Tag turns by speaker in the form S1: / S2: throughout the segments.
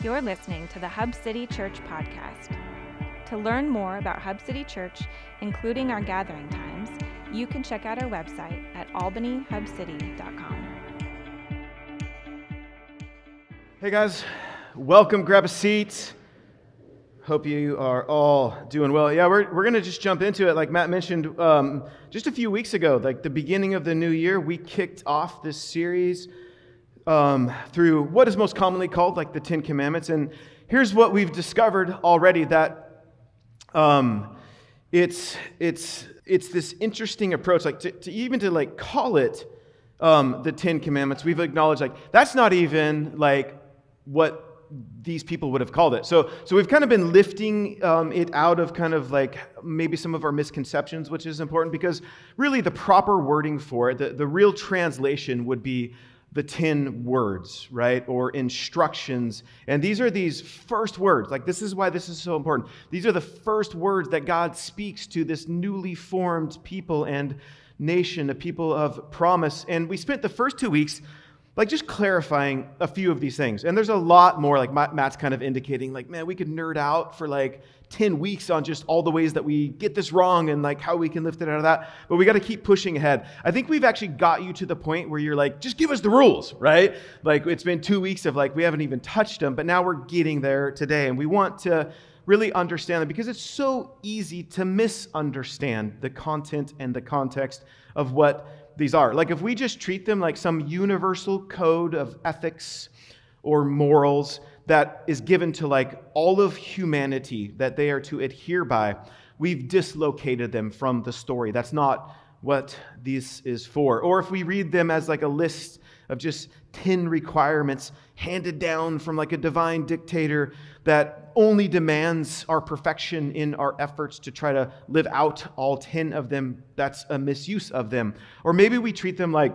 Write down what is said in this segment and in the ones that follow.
S1: You're listening to the Hub City Church podcast. To learn more about Hub City Church, including our gathering times, you can check out our website at albanyhubcity.com.
S2: Hey guys, welcome. Grab a seat. Hope you are all doing well. Yeah, we're, we're going to just jump into it. Like Matt mentioned um, just a few weeks ago, like the beginning of the new year, we kicked off this series um, through what is most commonly called like the Ten Commandments. And here's what we've discovered already that um, it's, it's, it's this interesting approach, like to, to even to like call it um, the Ten Commandments, we've acknowledged like that's not even like what these people would have called it. So, so we've kind of been lifting um, it out of kind of like maybe some of our misconceptions, which is important because really the proper wording for it, the, the real translation would be the 10 words, right? Or instructions. And these are these first words. Like, this is why this is so important. These are the first words that God speaks to this newly formed people and nation, a people of promise. And we spent the first two weeks like just clarifying a few of these things. And there's a lot more, like Matt's kind of indicating, like, man, we could nerd out for like 10 weeks on just all the ways that we get this wrong and like how we can lift it out of that. But we got to keep pushing ahead. I think we've actually got you to the point where you're like, just give us the rules, right? Like it's been two weeks of like, we haven't even touched them, but now we're getting there today. And we want to really understand them because it's so easy to misunderstand the content and the context of what these are. Like, if we just treat them like some universal code of ethics or morals that is given to like all of humanity that they are to adhere by, we've dislocated them from the story. That's not what this is for. Or if we read them as like a list of just 10 requirements handed down from like a divine dictator that only demands our perfection in our efforts to try to live out all 10 of them, that's a misuse of them. Or maybe we treat them like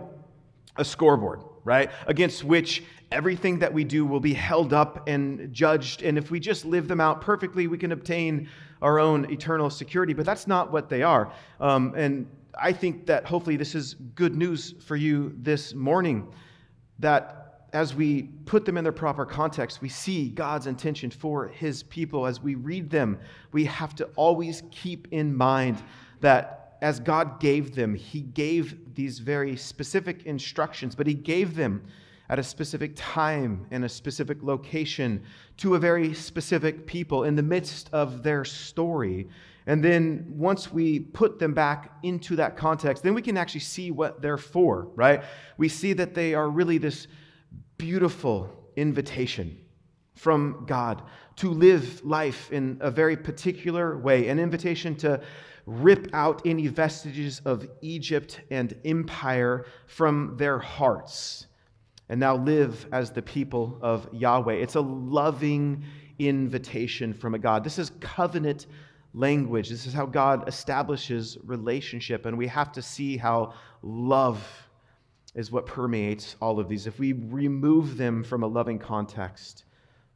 S2: a scoreboard, right? Against which everything that we do will be held up and judged. And if we just live them out perfectly, we can obtain our own eternal security. But that's not what they are. Um, and I think that hopefully this is good news for you this morning that as we put them in their proper context, we see God's intention for his people. As we read them, we have to always keep in mind that as God gave them, he gave these very specific instructions, but he gave them at a specific time and a specific location to a very specific people in the midst of their story. And then once we put them back into that context, then we can actually see what they're for, right? We see that they are really this beautiful invitation from God to live life in a very particular way, an invitation to rip out any vestiges of Egypt and empire from their hearts and now live as the people of Yahweh. It's a loving invitation from a God. This is covenant language. This is how God establishes relationship, and we have to see how love is what permeates all of these. If we remove them from a loving context,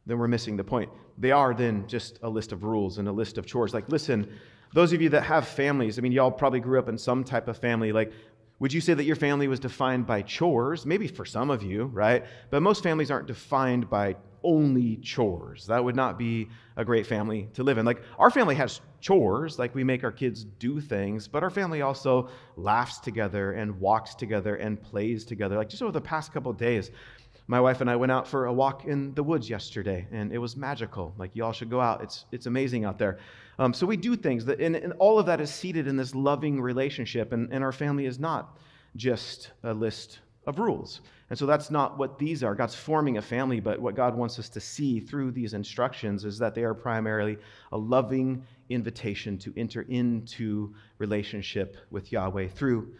S2: then we're missing the point. They are then just a list of rules and a list of chores. Like, listen, those of you that have families, I mean, y'all probably grew up in some type of family. Like, would you say that your family was defined by chores? Maybe for some of you, right? But most families aren't defined by only chores. That would not be a great family to live in. Like, our family has chores, like we make our kids do things, but our family also laughs together and walks together and plays together. Like, just over the past couple days, my wife and I went out for a walk in the woods yesterday, and it was magical. Like, y'all should go out. It's, it's amazing out there. Um, so we do things, that, and, and all of that is seated in this loving relationship, and, and our family is not just a list of rules. And so that's not what these are. God's forming a family, but what God wants us to see through these instructions is that they are primarily a loving invitation to enter into relationship with Yahweh through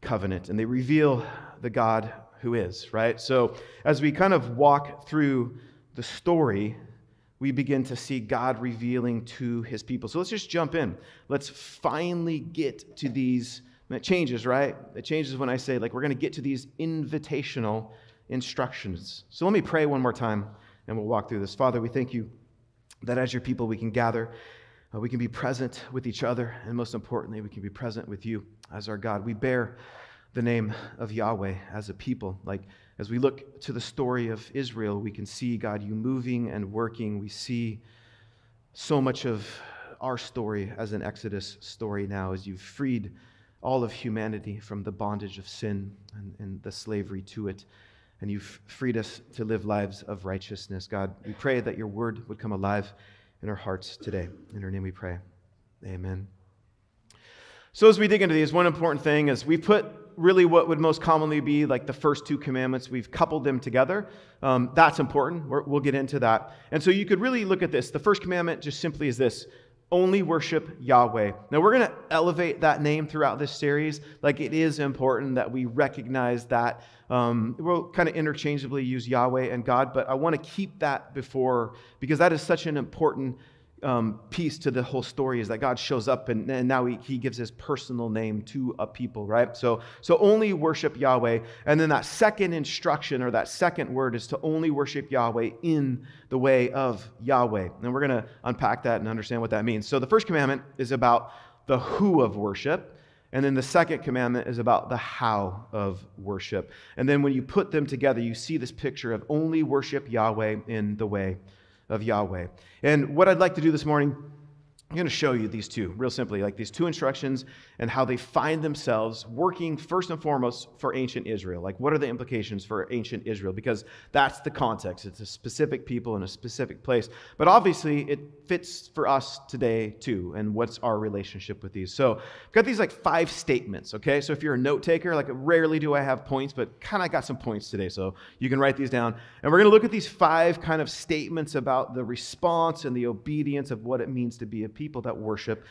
S2: covenant. And they reveal the God who is, right? So as we kind of walk through the story, we begin to see God revealing to his people. So let's just jump in. Let's finally get to these. It changes, right? It changes when I say, like, we're going to get to these invitational instructions. So let me pray one more time and we'll walk through this. Father, we thank you that as your people we can gather, uh, we can be present with each other, and most importantly, we can be present with you as our God. We bear the name of Yahweh as a people. Like, as we look to the story of Israel, we can see God, you moving and working. We see so much of our story as an Exodus story now, as you've freed all of humanity from the bondage of sin and, and the slavery to it. And you've freed us to live lives of righteousness. God, we pray that your word would come alive in our hearts today. In your name we pray. Amen. So, as we dig into these, one important thing is we put really what would most commonly be like the first two commandments. We've coupled them together. Um, that's important. we will get into that. And so you could really look at this. The first commandment just simply is this only worship Yahweh. Now, we're going to elevate that name throughout this series. Like, it is important that we recognize that. Um, we'll kind of interchangeably use Yahweh and God, but I want to keep that before because that is such an important um, piece to the whole story is that God shows up and, and now he, he gives his personal name to a people, right? So, so only worship Yahweh. And then that second instruction or that second word is to only worship Yahweh in the way of Yahweh. And we're going to unpack that and understand what that means. So the first commandment is about the who of worship. And then the second commandment is about the how of worship. And then when you put them together, you see this picture of only worship Yahweh in the way of Yahweh. And what I'd like to do this morning I'm going to show you these two, real simply, like these two instructions and how they find themselves working first and foremost for ancient Israel. Like, what are the implications for ancient Israel? Because that's the context. It's a specific people in a specific place. But obviously, it fits for us today too. And what's our relationship with these? So, I've got these like five statements, okay? So, if you're a note taker, like, rarely do I have points, but kind of got some points today. So, you can write these down. And we're going to look at these five kind of statements about the response and the obedience of what it means to be a people that worship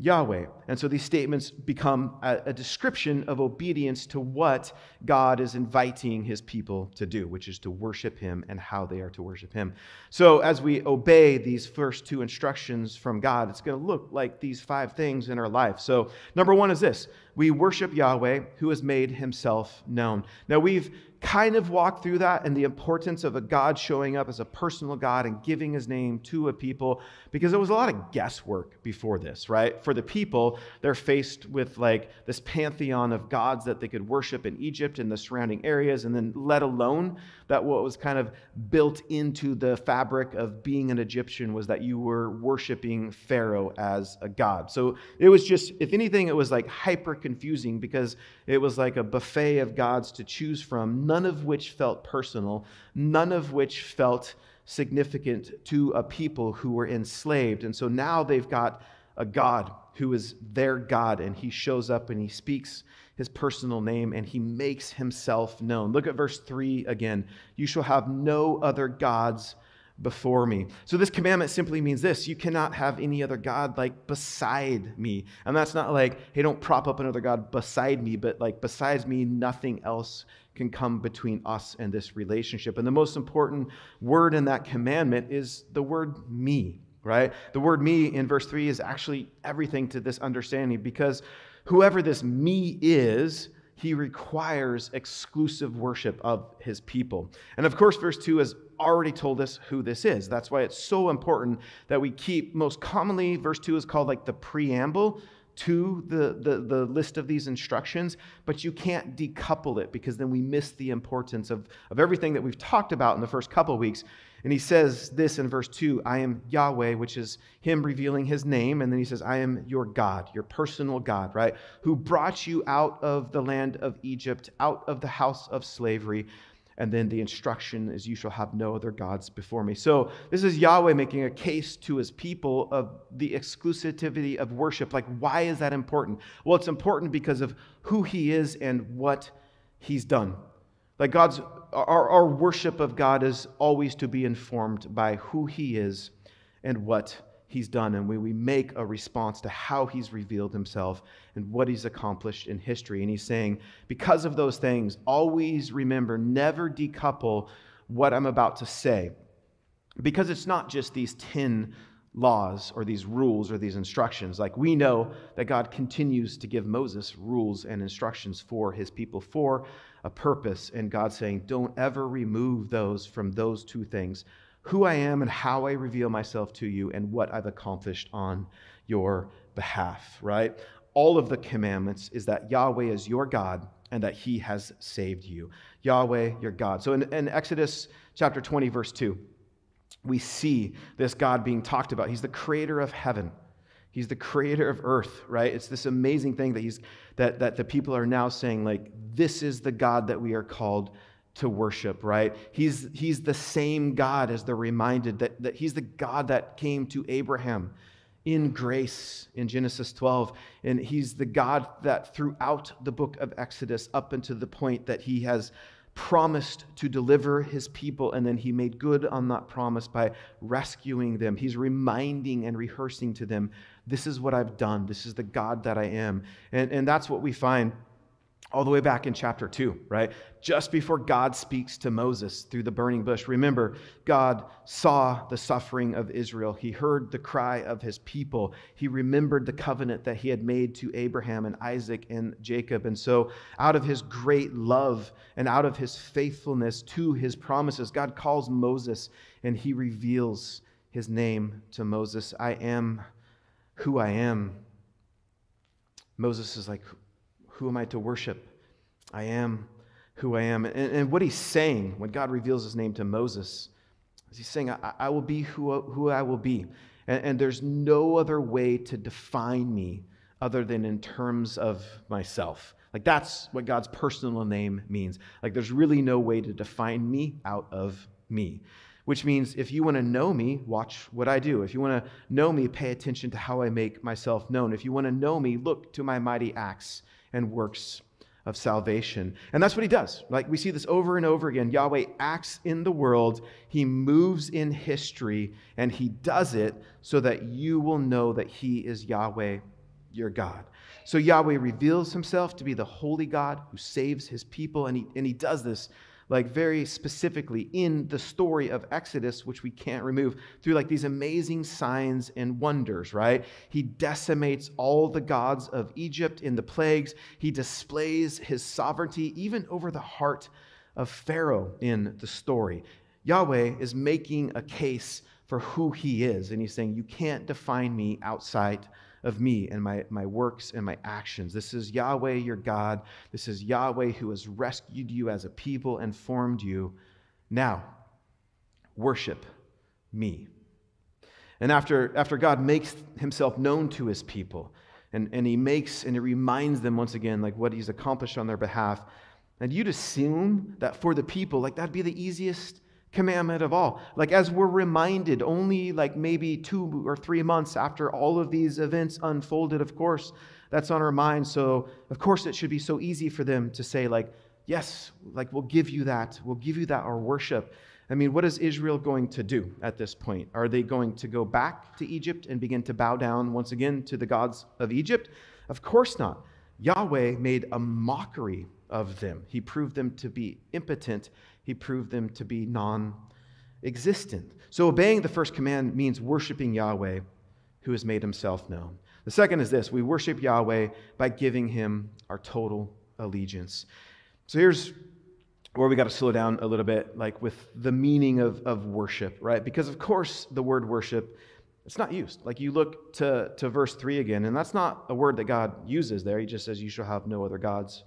S2: Yahweh. And so these statements become a, a, description of obedience to what God is inviting his people to do, which is to worship him and how they are to worship him. So as we obey these first two instructions from God, it's going to look like these five things in our life. So number one is this we worship Yahweh who has made himself known. Now we've kind of walked through that and the importance of a God showing up as a personal God and giving his name to a people because there was a lot of guesswork before this, right? For the people, they're faced with like this pantheon of gods that they could worship in Egypt and the surrounding areas, and then let alone that what was kind of built into the fabric of being an Egyptian was that you were worshiping Pharaoh as a god. So it was just, if anything, it was like hyper confusing because it was like a buffet of gods to choose from none of which felt personal, none of which felt significant to a people who were enslaved. And so now they've got a God who is their God, and he shows up and he speaks his personal name and he makes himself known. Look at verse 3 again. You shall have no other gods before me. So this commandment simply means this you cannot have any other God like beside me. And that's not like, hey, don't prop up another God beside me, but like besides me, nothing else can come between us and this relationship. And the most important word in that commandment is the word me, right? The word me in verse 3 is actually everything to this understanding because whoever this me is, he requires exclusive worship of his people. And of course, verse 2 has already told us who this is. That's why it's so important that we keep, most commonly, verse 2 is called like the preamble to the, the, the list of these instructions, but you can't decouple it because then we miss the importance of, of everything that we've talked about in the first couple of weeks. And he says this in verse 2 I am Yahweh, which is him revealing his name. And then he says, I am your God, your personal God, right? Who brought you out of the land of Egypt, out of the house of slavery. And then the instruction is, You shall have no other gods before me. So this is Yahweh making a case to his people of the exclusivity of worship. Like, why is that important? Well, it's important because of who he is and what he's done. Like, God's, our, our worship of God is always to be informed by who he is and what he's done, and when we make a response to how he's revealed himself and what he's accomplished in history. And he's saying, because of those things, always remember, never decouple what I'm about to say. Because it's not just these 10 laws or these rules or these instructions. Like we know that God continues to give Moses rules and instructions for his people for a purpose. And God saying, don't ever remove those from those two things who I am and how I reveal myself to you and what I've accomplished on your behalf, right? All of the commandments is that Yahweh is your God and that he has saved you. Yahweh, your God. So in, in Exodus chapter 20, verse 2, we see this God being talked about. He's the creator of heaven. He's the creator of earth, right? It's this amazing thing that he's that, that the people are now saying, like, this is the God that we are called to worship, right? He's, he's the same God as they're reminded that, that he's the God that came to Abraham in grace in Genesis 12. And he's the God that throughout the book of Exodus, up until the point that he has promised to deliver his people, and then he made good on that promise by rescuing them. He's reminding and rehearsing to them, This is what I've done. This is the God that I am. And, and that's what we find all the way back in chapter 2, right? Just before God speaks to Moses through the burning bush. Remember, God saw the suffering of Israel. He heard the cry of his people. He remembered the covenant that he had made to Abraham and Isaac and Jacob. And so, out of his great love and out of his faithfulness to his promises, God calls Moses and he reveals his name to Moses I am who I am. Moses is like, who am I to worship? I am who I am. And, and what he's saying when God reveals his name to Moses is he's saying, I, I will be who, who I will be. And, and there's no other way to define me other than in terms of myself. Like that's what God's personal name means. Like there's really no way to define me out of me. Which means if you want to know me, watch what I do. If you want to know me, pay attention to how I make myself known. If you want to know me, look to my mighty acts and works of salvation. And that's what he does. Like we see this over and over again. Yahweh acts in the world, he moves in history, and he does it so that you will know that he is Yahweh, your God. So Yahweh reveals himself to be the holy God who saves his people, and he, and he does this like very specifically in the story of Exodus, which we can't remove, through like these amazing signs and wonders, right? He decimates all the gods of Egypt in the plagues. He displays his sovereignty even over the heart of Pharaoh in the story. Yahweh is making a case for who he is, and he's saying, You can't define me outside of me and my, my works and my actions. This is Yahweh your God. This is Yahweh who has rescued you as a people and formed you. Now, worship me. And after, after God makes himself known to his people, and, and he makes and he reminds them once again, like what he's accomplished on their behalf, and you'd assume that for the people, like that'd be the easiest commandment of all. Like, as we're reminded, only like maybe two or three months after all of these events unfolded, of course, that's on our mind. So, of course, it should be so easy for them to say, like, yes, like, we'll give you that. We'll give you that, our worship. I mean, what is Israel going to do at this point? Are they going to go back to Egypt and begin to bow down once again to the gods of Egypt? Of course not. Yahweh made a mockery of them. He proved them to be impotent he proved them to be non existent. So, obeying the first command means worshiping Yahweh, who has made himself known. The second is this we worship Yahweh by giving him our total allegiance. So, here's where we got to slow down a little bit, like with the meaning of, of worship, right? Because, of course, the word worship. It's not used. Like you look to, to verse 3 again, and that's not a word that God uses there. He just says, You shall have no other gods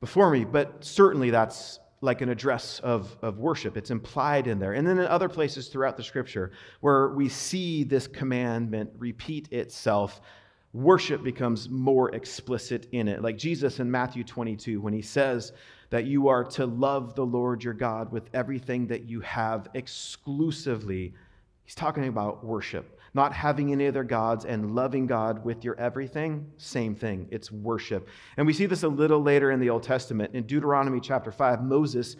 S2: before me. But certainly that's like an address of, of worship. It's implied in there. And then in other places throughout the scripture where we see this commandment repeat itself, worship becomes more explicit in it. Like Jesus in Matthew 22, when he says that you are to love the Lord your God with everything that you have exclusively, he's talking about worship not having any other gods and loving God with your everything, same thing. It's worship. And we see this a little later in the Old Testament. In Deuteronomy chapter 5, Moses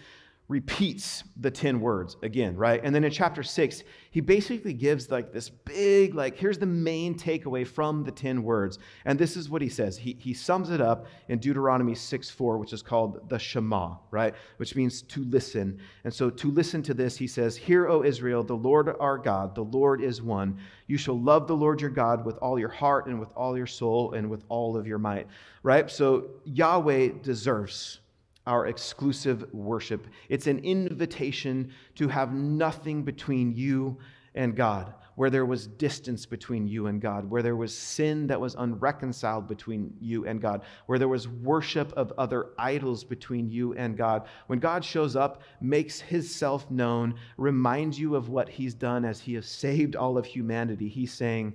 S2: repeats the 10 words again, right? And then in chapter 6, he basically gives like this big, like, here's the main takeaway from the 10 words. And this is what he says. He, he sums it up in Deuteronomy 6 4, which is called the Shema, right? Which means to listen. And so to listen to this, he says, Hear, O Israel, the Lord our God, the Lord is one. You shall love the Lord your God with all your heart and with all your soul and with all of your might, right? So Yahweh deserves our exclusive worship. It's an invitation to have nothing between you and God. where there was distance between you and God, where there was sin that was unreconciled between you and God, where there was worship of other idols between you and God. When God shows up, makes his self known, reminds you of what he's done as he has saved all of humanity, he's saying,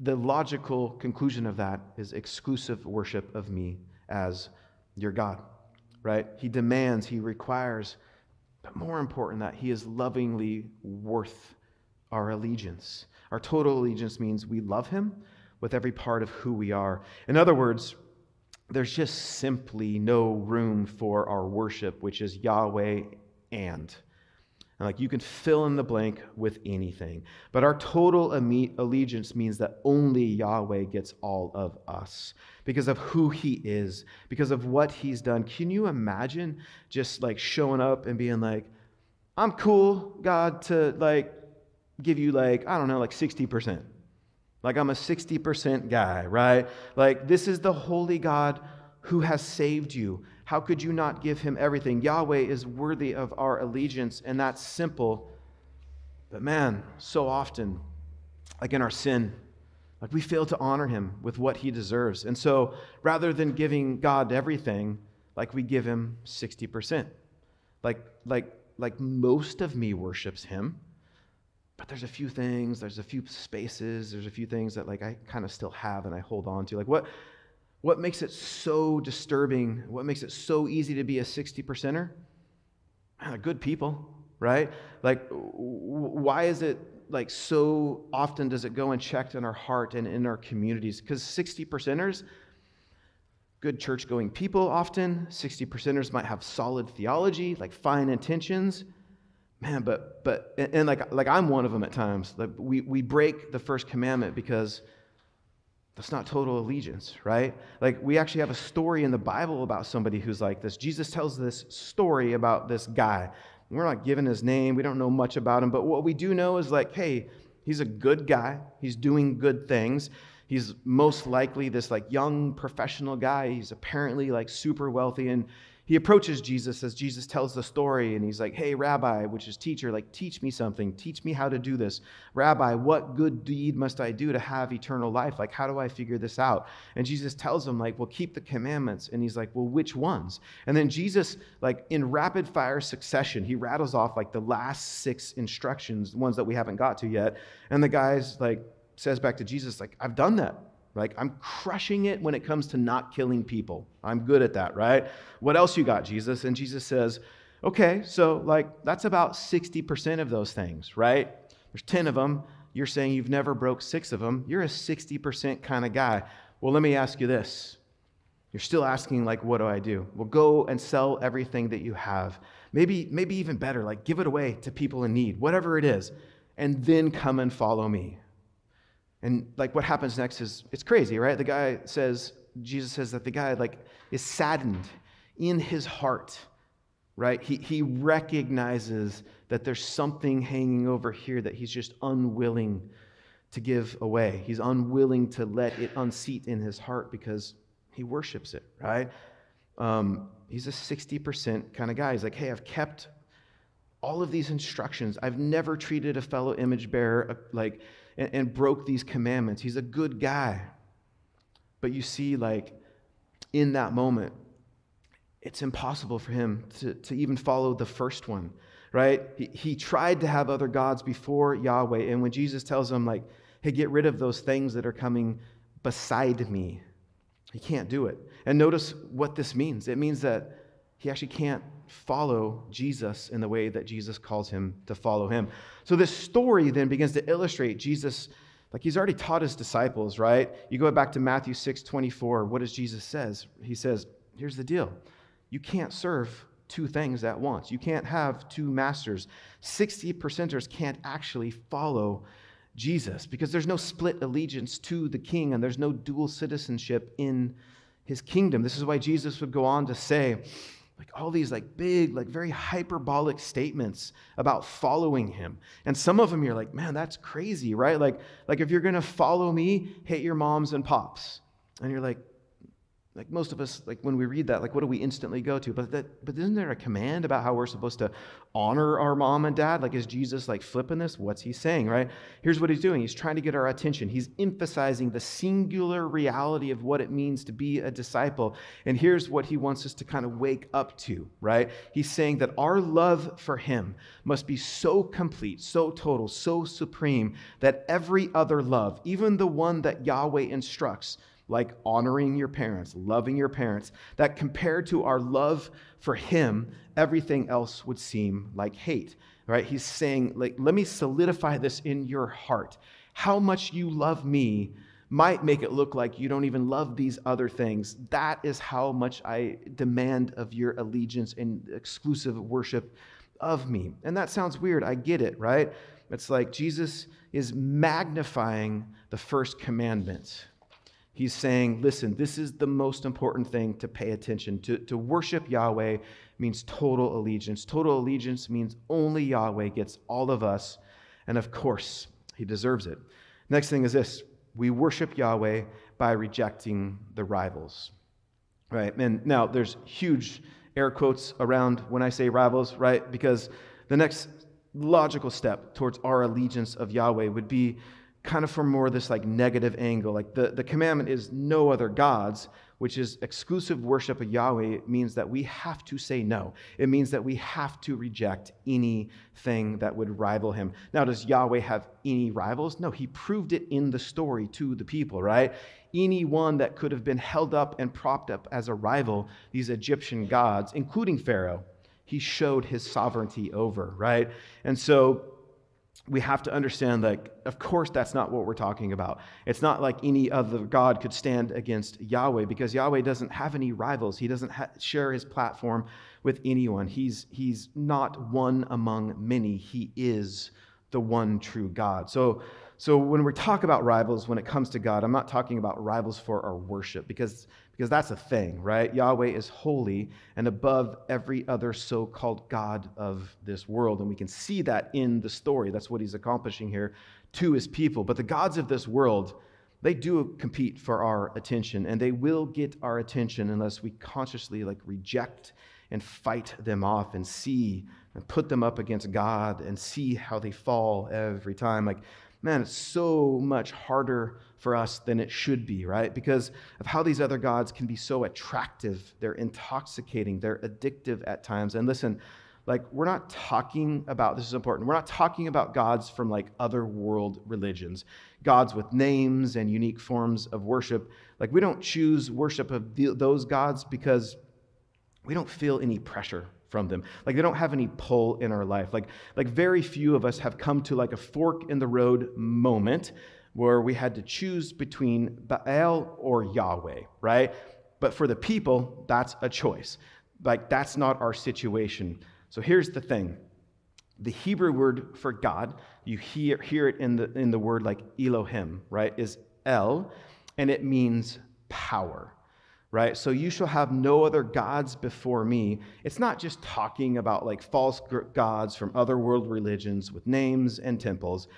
S2: the logical conclusion of that is exclusive worship of me as your God, right? He demands, he requires, but more important, that he is lovingly worth our allegiance. Our total allegiance means we love him with every part of who we are. In other words, there's just simply no room for our worship, which is Yahweh and. And like you can fill in the blank with anything. But our total allegiance means that only Yahweh gets all of us because of who he is, because of what he's done. Can you imagine just like showing up and being like, I'm cool, God, to like give you like, I don't know, like 60%. Like I'm a 60% guy, right? Like this is the holy God who has saved you. How could you not give him everything? Yahweh is worthy of our allegiance, and that's simple. But man, so often, like in our sin, like we fail to honor him with what he deserves. And so rather than giving God everything, like we give him 60%. Like, like, like most of me worships him, but there's a few things, there's a few spaces, there's a few things that like I kind of still have and I hold on to. Like what what makes it so disturbing? What makes it so easy to be a 60 percenter? Good people, right? Like, why is it like so often does it go unchecked in our heart and in our communities? Because 60 percenters, good church going people often, 60 percenters might have solid theology, like fine intentions. Man, but, but, and, like, like I'm one of them at times. Like we, we break the first commandment because that's not total allegiance, right? Like, we actually have a story in the Bible about somebody who's like this. Jesus tells this story about this guy. We're not given his name, we don't know much about him, but what we do know is like, hey, he's a good guy, he's doing good things. He's most likely this like young professional guy. He's apparently like super wealthy and he approaches Jesus as Jesus tells the story, and he's like, Hey, Rabbi, which is teacher, like, teach me something. Teach me how to do this. Rabbi, what good deed must I do to have eternal life? Like, how do I figure this out? And Jesus tells him, like, well, keep the commandments. And he's like, well, which ones? And then Jesus, like, in rapid fire succession, he rattles off like the last six instructions, ones that we haven't got to yet. And the guy's like, says back to Jesus, like, I've done that. Like, I'm crushing it when it comes to not killing people. I'm good at that, right? What else you got, Jesus? And Jesus says, okay, so like, that's about 60% of those things, right? There's 10 of them. You're saying you've never broke six of them. You're a 60% kind of guy. Well, let me ask you this. You're still asking, like, what do I do? Well, go and sell everything that you have. Maybe, maybe even better, like, give it away to people in need, whatever it is, and then come and follow me. And like what happens next is it's crazy, right? The guy says, Jesus says that the guy like is saddened in his heart, right? He, he recognizes that there's something hanging over here that he's just unwilling to give away. He's unwilling to let it unseat in his heart because he worships it, right? Um, he's a 60% kind of guy. He's like, hey, I've kept all of these instructions. I've never treated a fellow image bearer uh, like and, and broke these commandments. He's a good guy. But you see, like, in that moment, it's impossible for him to, to even follow the first one, right? He, he tried to have other gods before Yahweh. And when Jesus tells him, like, hey, get rid of those things that are coming beside me, he can't do it. And notice what this means it means that he actually can't follow Jesus in the way that Jesus calls him to follow him. So this story then begins to illustrate Jesus like he's already taught his disciples, right? You go back to Matthew 6, 24. What does Jesus says? He says, here's the deal. You can't serve two things at once. You can't have two masters. 60 percenters can't actually follow Jesus because there's no split allegiance to the king and there's no dual citizenship in his kingdom. This is why Jesus would go on to say, like all these like big like very hyperbolic statements about following him. And some of them you're like man that's crazy right? Like like if you're to follow me hate your moms and pops. And you're like like most of us, like when we read that, like what do we instantly go to? But that, but isn't there a command about how we're supposed to honor our mom and dad? Like is Jesus like flipping this? What's he saying, right? Here's what he's doing. He's trying to get our attention. He's emphasizing the singular reality of what it means to be a disciple. And here's what he wants us to kind of wake up to, right? He's saying that our love for him must be so complete, so total, so supreme that every other love, even the one that Yahweh instructs, like honoring your parents, loving your parents, that compared to our love for him, everything else would seem like hate. Right? He's saying, like, let me solidify this in your heart. How much you love me might make it look like you don't even love these other things. That is how much I demand of your allegiance and exclusive worship of me. And that sounds weird. I get it, right? It's like Jesus is magnifying the first commandment He's saying, listen, this is the most important thing to pay attention to. To worship Yahweh means total allegiance. Total allegiance means only Yahweh gets all of us. And of course, he deserves it. Next thing is this we worship Yahweh by rejecting the rivals. Right? And now there's huge air quotes around when I say rivals, right? Because the next logical step towards our allegiance of Yahweh would be kind of from more this like negative angle. Like the, the commandment is no other gods, which is exclusive worship of Yahweh. It means that we have to say no. It means that we have to reject anything that would rival him. Now, does Yahweh have any rivals? No, he proved it in the story to the people, right? Anyone that could have been held up and propped up as a rival, these Egyptian gods, including Pharaoh, he showed his sovereignty over, right? And so we have to understand like of course that's not what we're talking about. It's not like any other god could stand against yahweh because yahweh doesn't have any rivals. He doesn't ha- share his platform with anyone. He's he's not one among many. He is the one true god. So so when we talk about rivals when it comes to god i'm not talking about rivals for our worship because because that's a thing, right? Yahweh is holy and above every other so called God of this world. And we can see that in the story. That's what he's accomplishing here to his people. But the gods of this world, they do compete for our attention, and they will get our attention unless we consciously like reject and fight them off and see and put them up against God and see how they fall every time. Like man, it's so much harder for us than it should be, right? Because of how these other gods can be so attractive. They're intoxicating, they're addictive at times. And listen, like, we're not talking about, this is important, we're not talking about gods from like other world religions, gods with names and unique forms of worship. Like, we don't choose worship of those gods because we don't feel any pressure from them. Like they don't have any pull in our life. Like, like very few of us have come to like a fork in the road moment where we had to choose between Baal or Yahweh, right? But for the people, that's a choice. Like that's not our situation. So here's the thing. The Hebrew word for God, you hear, hear it in the, in the word like Elohim, right, is El, and it means power right? So you shall have no other gods before me. It's not just talking about like false gods from other world religions with names and temples.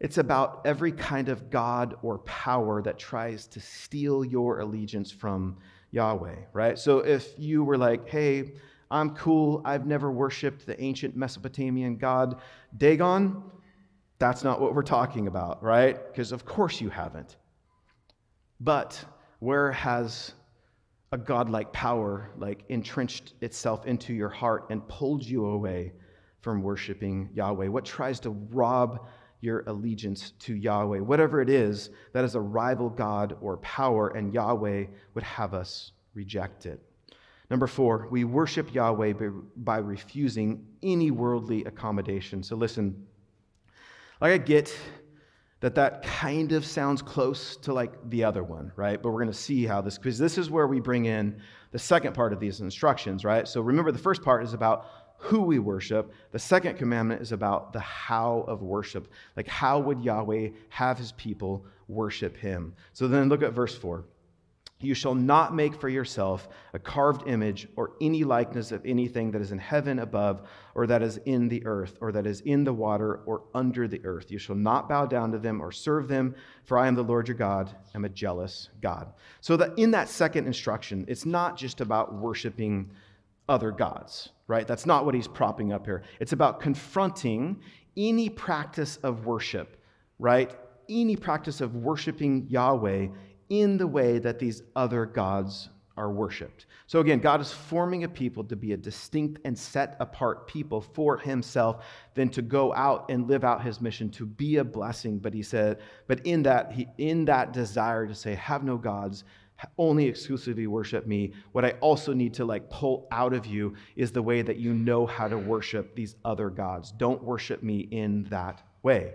S2: It's about every kind of God or power that tries to steal your allegiance from Yahweh, right? So if you were like, hey, I'm cool, I've never worshiped the ancient Mesopotamian god Dagon, that's not what we're talking about, right? Because of course you haven't. But where has a godlike power like entrenched itself into your heart and pulled you away from worshiping Yahweh? What tries to rob your allegiance to Yahweh? Whatever it is, that is a rival God or power, and Yahweh would have us reject it. Number four, we worship Yahweh by refusing any worldly accommodation. So listen, like I get that that kind of sounds close to like the other one, right? But we're going to see how this, because this is where we bring in the second part of these instructions, right? So remember, the first part is about who we worship. The second commandment is about the how of worship. Like, how would Yahweh have his people worship him? So then look at verse 4. You shall not make for yourself a carved image or any likeness of anything that is in heaven above, or that is in the earth, or that is in the water, or under the earth. You shall not bow down to them or serve them, for I am the Lord your God, am a jealous God. So that in that second instruction, it's not just about worshiping other gods, right? That's not what he's propping up here. It's about confronting any practice of worship, right? Any practice of worshiping Yahweh in the way that these other gods are worshiped. So again, God is forming a people to be a distinct and set apart people for himself, then to go out and live out his mission to be a blessing. But he said, but in that, he, in that desire to say, have no gods, only exclusively worship me. What I also need to like pull out of you is the way that you know how to worship these other gods. Don't worship me in that way.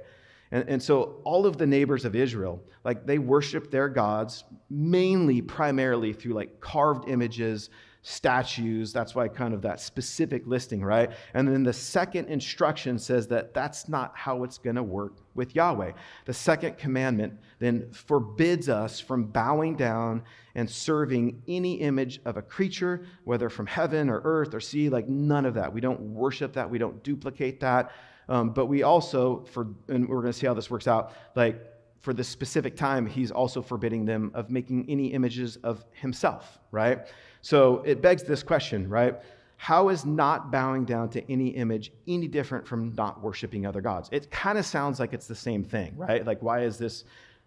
S2: And, and so all of the neighbors of Israel, like they worshiped their gods mainly, primarily through like carved images, statues. That's why kind of that specific listing, right? And then the second instruction says that that's not how it's going to work with Yahweh. The second commandment then forbids us from bowing down and serving any image of a creature, whether from heaven or earth or sea, like none of that. We don't worship that, we don't duplicate that. Um, but we also, for, and we're going to see how this works out, like for this specific time, he's also forbidding them of making any images of himself, right? So it begs this question, right? How is not bowing down to any image any different from not worshiping other gods? It kind of sounds like it's the same thing, right? Like, why is this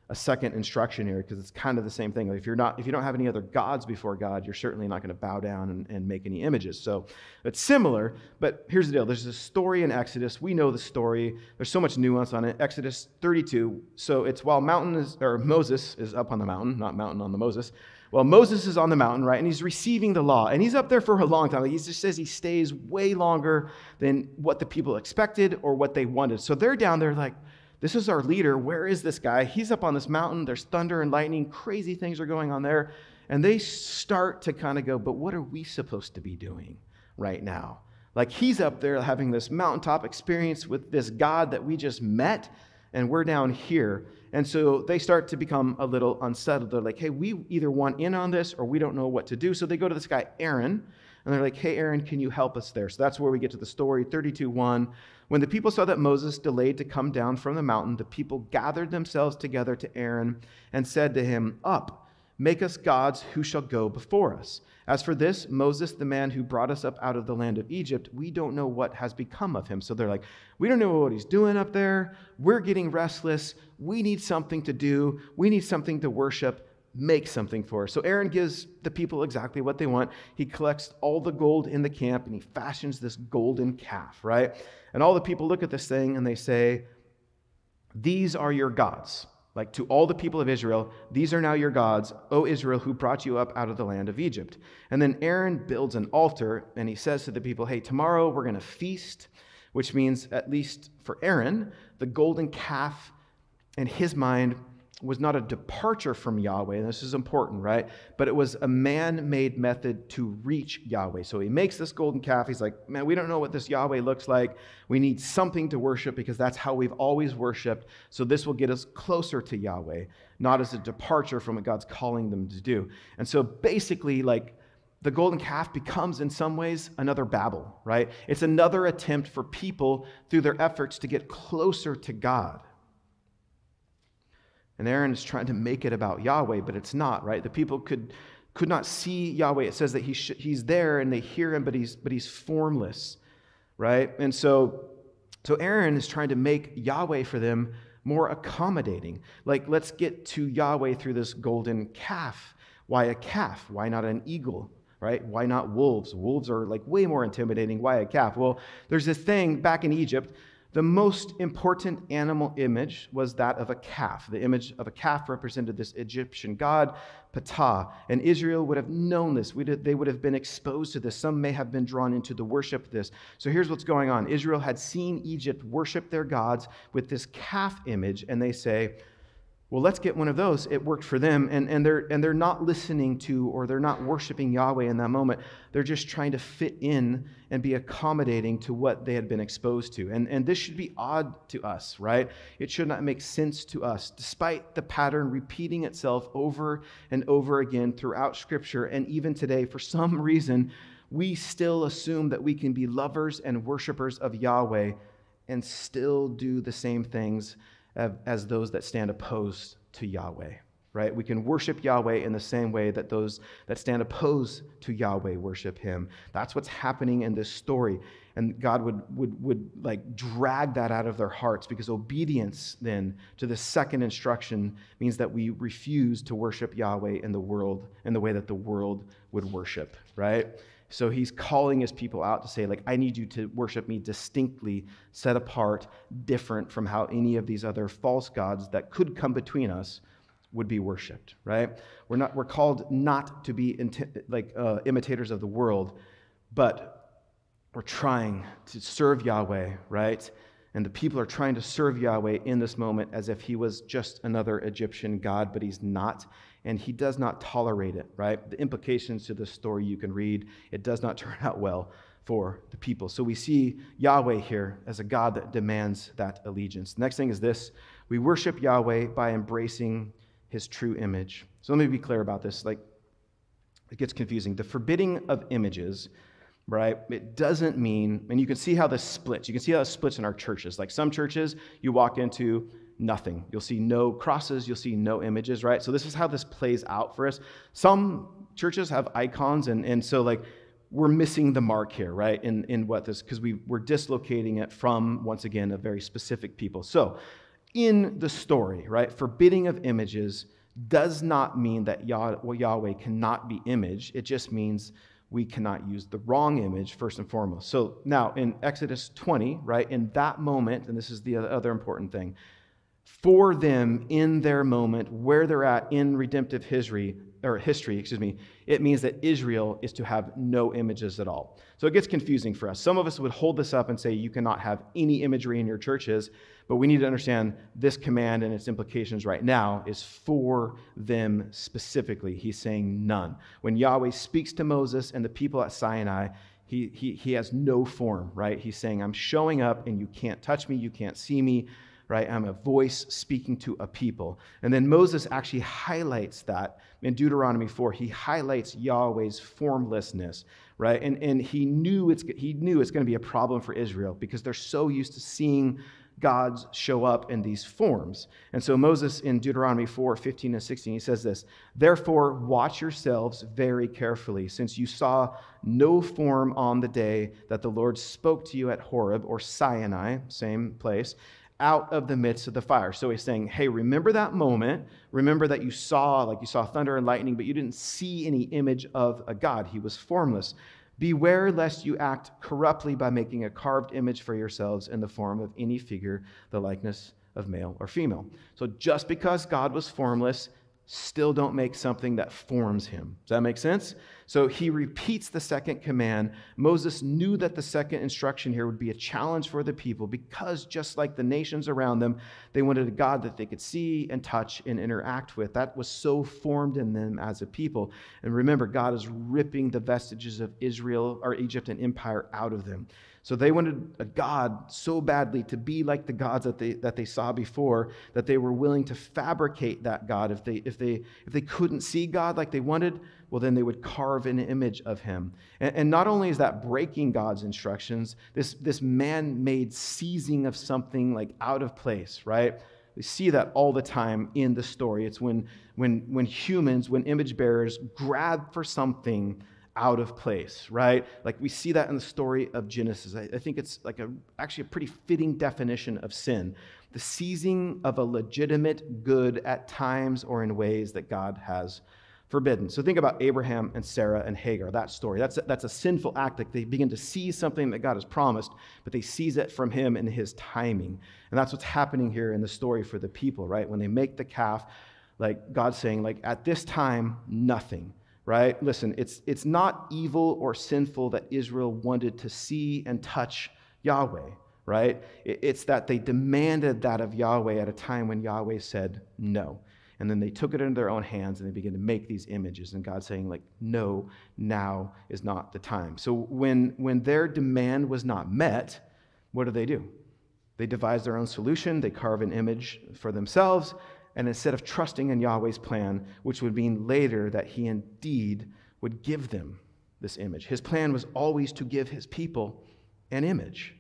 S2: a second instruction here because it's kind of the same thing. If you're not, if you don't have any other gods before God, you're certainly not going to bow down and, and make any images. So it's similar, but here's the deal. There's a story in Exodus. We know the story. There's so much nuance on it. Exodus 32. So it's while mountain is, or Moses is up on the mountain, not mountain on the Moses. Well, Moses is on the mountain, right? And he's receiving the law. And he's up there for a long time. He just says he stays way longer than what the people expected or what they wanted. So they're down there like, this is our leader. Where is this guy? He's up on this mountain. There's thunder and lightning. Crazy things are going on there. And they start to kind of go, but what are we supposed to be doing right now? Like he's up there having this mountaintop experience with this God that we just met, and we're down here. And so they start to become a little unsettled. They're like, hey, we either want in on this or we don't know what to do. So they go to this guy, Aaron, and they're like, hey, Aaron, can you help us there? So that's where we get to the story 32 1. When the people saw that Moses delayed to come down from the mountain, the people gathered themselves together to Aaron and said to him, Up, make us gods who shall go before us. As for this, Moses, the man who brought us up out of the land of Egypt, we don't know what has become of him. So they're like, We don't know what he's doing up there. We're getting restless. We need something to do. We need something to worship make something for us. So Aaron gives the people exactly what they want. He collects all the gold in the camp and he fashions this golden calf, right? And all the people look at this thing and they say, These are your gods. Like to all the people of Israel, these are now your gods, O Israel, who brought you up out of the land of Egypt. And then Aaron builds an altar and he says to the people, Hey, tomorrow we're going to feast, which means, at least for Aaron, the golden calf in his mind was not a departure from Yahweh, and this is important, right? But it was a man made method to reach Yahweh. So he makes this golden calf. He's like, man, we don't know what this Yahweh looks like. We need something to worship because that's how we've always worshiped. So this will get us closer to Yahweh, not as a departure from what God's calling them to do. And so basically, like, the golden calf becomes, in some ways, another Babel, right? It's another attempt for people through their efforts to get closer to God. And Aaron is trying to make it about Yahweh, but it's not, right? The people could, could not see Yahweh. It says that he sh- he's there and they hear him, but he's, but he's formless, right? And so, so Aaron is trying to make Yahweh for them more accommodating. Like, let's get to Yahweh through this golden calf. Why a calf? Why not an eagle? Right? Why not wolves? Wolves are like way more intimidating. Why a calf? Well, there's this thing back in Egypt the most important animal image was that of a calf. The image of a calf represented this Egyptian god, Ptah. And Israel would have known this. They would have been exposed to this. Some may have been drawn into the worship of this. So here's what's going on Israel had seen Egypt worship their gods with this calf image, and they say, well, let's get one of those. It worked for them. And, and, they're, and they're not listening to or they're not worshiping Yahweh in that moment. They're just trying to fit in and be accommodating to what they had been exposed to. And, and this should be odd to us, right? It should not make sense to us, despite the pattern repeating itself over and over again throughout Scripture. And even today, for some reason, we still assume that we can be lovers and worshipers of Yahweh and still do the same things as those that stand opposed to Yahweh, right? We can worship Yahweh in the same way that those that stand opposed to Yahweh worship him. That's what's happening in this story. And God would, would, would like drag that out of their hearts because obedience then to the second instruction means that we refuse to worship Yahweh in the world in the way that the world would worship, right? So he's calling his people out to say, like, I need you to worship me distinctly, set apart, different from how any of these other false gods that could come between us would be worshipped, right? We're, not, we're called not to be like uh, imitators of the world, but we're trying to serve Yahweh, right? And the people are trying to serve Yahweh in this moment as if he was just another Egyptian god, but he's not and he does not tolerate it, right? The implications to the story you can read, it does not turn out well for the people. So we see Yahweh here as a God that demands that allegiance. The next thing is this we worship Yahweh by embracing his true image. So let me be clear about this. Like, it gets confusing. The forbidding of images, right? It doesn't mean, and you can see how this splits. You can see how it splits in our churches. Like some churches, you walk into, nothing. You'll see no crosses, you'll see no images, right? So this is how this plays out for us. Some churches have icons, and, and so like we're missing the mark here, right? In, in what this, because we, we're dislocating it from, once again, a very specific people. So in the story, right, forbidding of images does not mean that Yahweh cannot be imaged. It just means we cannot use the wrong image first and foremost. So now in Exodus 20, right, in that moment, and this is the other important thing, for them in their moment, where they're at in redemptive history, or history, excuse me, it means that Israel is to have no images at all. So it gets confusing for us. Some of us would hold this up and say you cannot have any imagery in your churches, but we need to understand this command and its implications right now is for them specifically. He's saying none. When Yahweh speaks to Moses and the people at Sinai, he, he, he has no form, right? He's saying, I'm showing up and you can't touch me, you can't see me right? I'm a voice speaking to a people. And then Moses actually highlights that in Deuteronomy 4. He highlights Yahweh's formlessness, right? And, and he, knew it's, he knew it's going to be a problem for Israel because they're so used to seeing gods show up in these forms. And so Moses in Deuteronomy 4 15 and 16, he says this Therefore, watch yourselves very carefully, since you saw no form on the day that the Lord spoke to you at Horeb or Sinai, same place, out of the midst of the fire. So he's saying, hey, remember that moment. Remember that you saw, like you saw thunder and lightning, but you didn't see any image of a God. He was formless. Beware lest you act corruptly by making a carved image for yourselves in the form of any figure, the likeness of male or female. So just because God was formless still don't make something that forms him. Does that make sense? So he repeats the second command. Moses knew that the second instruction here would be a challenge for the people because, just like the nations around them, they wanted a God that they could see and touch and interact with. That was so formed in them as a people. And remember, God is ripping the vestiges of Israel or Egypt and empire out of them. So they wanted a God so badly to be like the gods that they, that they saw before that they were willing to fabricate that God. If they, if, they, if they couldn't see God like they wanted, well, then they would carve an image of him. And, and not only is that breaking God's instructions, this, this man made seizing of something like out of place, right? We see that all the time in the story. It's when, when, when humans, when image bearers grab for something out of place, right? Like we see that in the story of Genesis. I, I think it's like a, actually a pretty fitting definition of sin the seizing of a legitimate good at times or in ways that God has forbidden. So think about Abraham and Sarah and Hagar, that story. That's a, that's a sinful act. Like they begin to seize something that God has promised, but they seize it from him in his timing. And that's what's happening here in the story for the people, right? When they make the calf, like God's saying, like at this time, nothing right? Listen, it's, it's not evil or sinful that Israel wanted to see and touch Yahweh, right? It's that they demanded that of Yahweh at a time when Yahweh said no. And then they took it into their own hands and they began to make these images. And God saying, like, no, now is not the time. So when, when their demand was not met, what do they do? They devise their own solution, they carve an image for themselves, and instead of trusting in Yahweh's plan, which would mean later that he indeed would give them this image. His plan was always to give his people an image.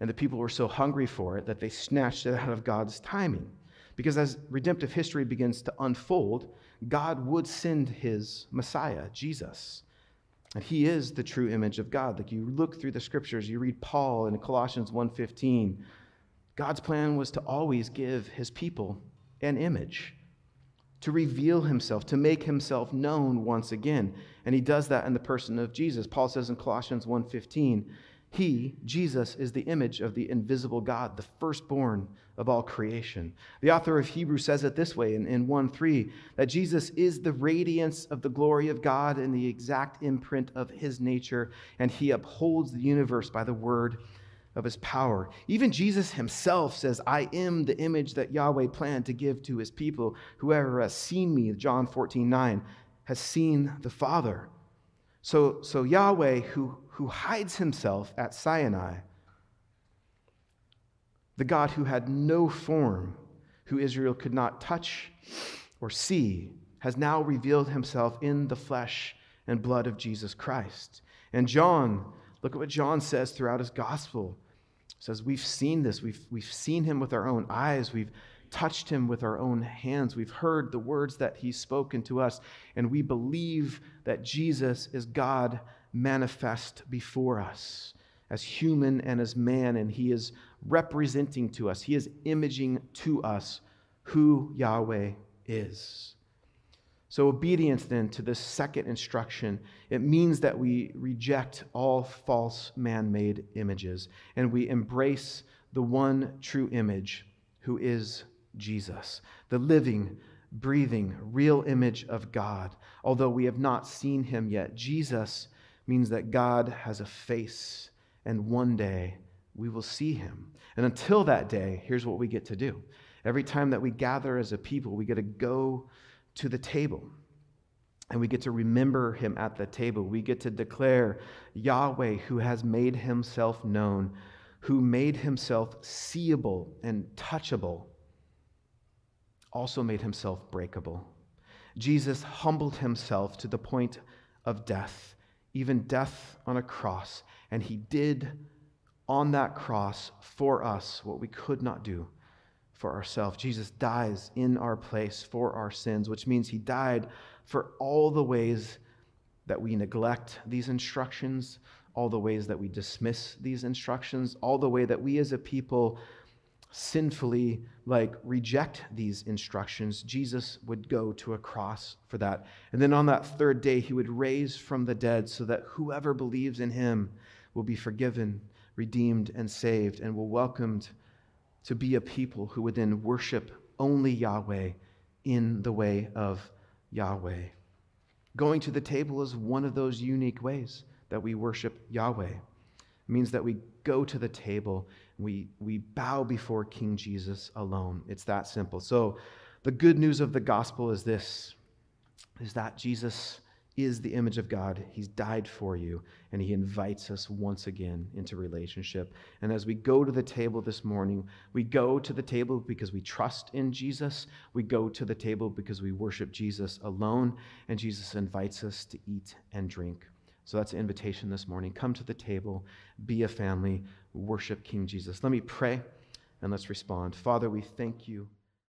S2: And the people were so hungry for it that they snatched it out of God's timing. Because as redemptive history begins to unfold, God would send his Messiah, Jesus. And he is the true image of God. Like you look through the scriptures, you read Paul in Colossians 1:15, God's plan was to always give his people an image, to reveal himself, to make himself known once again. And he does that in the person of Jesus. Paul says in Colossians 1:15, he, Jesus, is the image of the invisible God, the firstborn of all creation. The author of Hebrews says it this way in, in 1 3 that Jesus is the radiance of the glory of God and the exact imprint of his nature, and he upholds the universe by the word of his power. Even Jesus himself says, I am the image that Yahweh planned to give to his people. Whoever has seen me, John 14 9, has seen the Father. So, so Yahweh, who, who hides himself at Sinai, the God who had no form, who Israel could not touch or see, has now revealed himself in the flesh and blood of Jesus Christ. And John, look at what John says throughout his gospel. Says, We've seen this. We've, we've seen him with our own eyes. We've touched him with our own hands. We've heard the words that he's spoken to us, and we believe that Jesus is God manifest before us as human and as man, and he is representing to us, he is imaging to us who Yahweh is. So, obedience then to this second instruction, it means that we reject all false man made images and we embrace the one true image who is Jesus, the living, breathing, real image of God. Although we have not seen him yet, Jesus means that God has a face, and one day we will see him. And until that day, here's what we get to do. Every time that we gather as a people, we get to go to the table. And we get to remember him at the table. We get to declare Yahweh, who has made himself known, who made himself seeable and touchable also made himself breakable. Jesus humbled himself to the point of death, even death on a cross, and he did on that cross for us what we could not do for ourselves. Jesus dies in our place for our sins, which means he died for all the ways that we neglect these instructions, all the ways that we dismiss these instructions, all the way that we as a people sinfully like reject these instructions, Jesus would go to a cross for that. And then on that third day, he would raise from the dead so that whoever believes in him will be forgiven, redeemed, and saved, and will welcomed to be a people who would then worship only Yahweh in the way of Yahweh. Going to the table is one of those unique ways that we worship Yahweh. It means that we go to the table we, we bow before King Jesus alone. It's that simple. So, the good news of the gospel is this is that Jesus is the image of God. He's died for you, and He invites us once again into relationship. And as we go to the table this morning, we go to the table because we trust in Jesus. We go to the table because we worship Jesus alone, and Jesus invites us to eat and drink. So that's an invitation this morning. Come to the table, be a family, worship King Jesus. Let me pray and let's respond. Father, we thank you.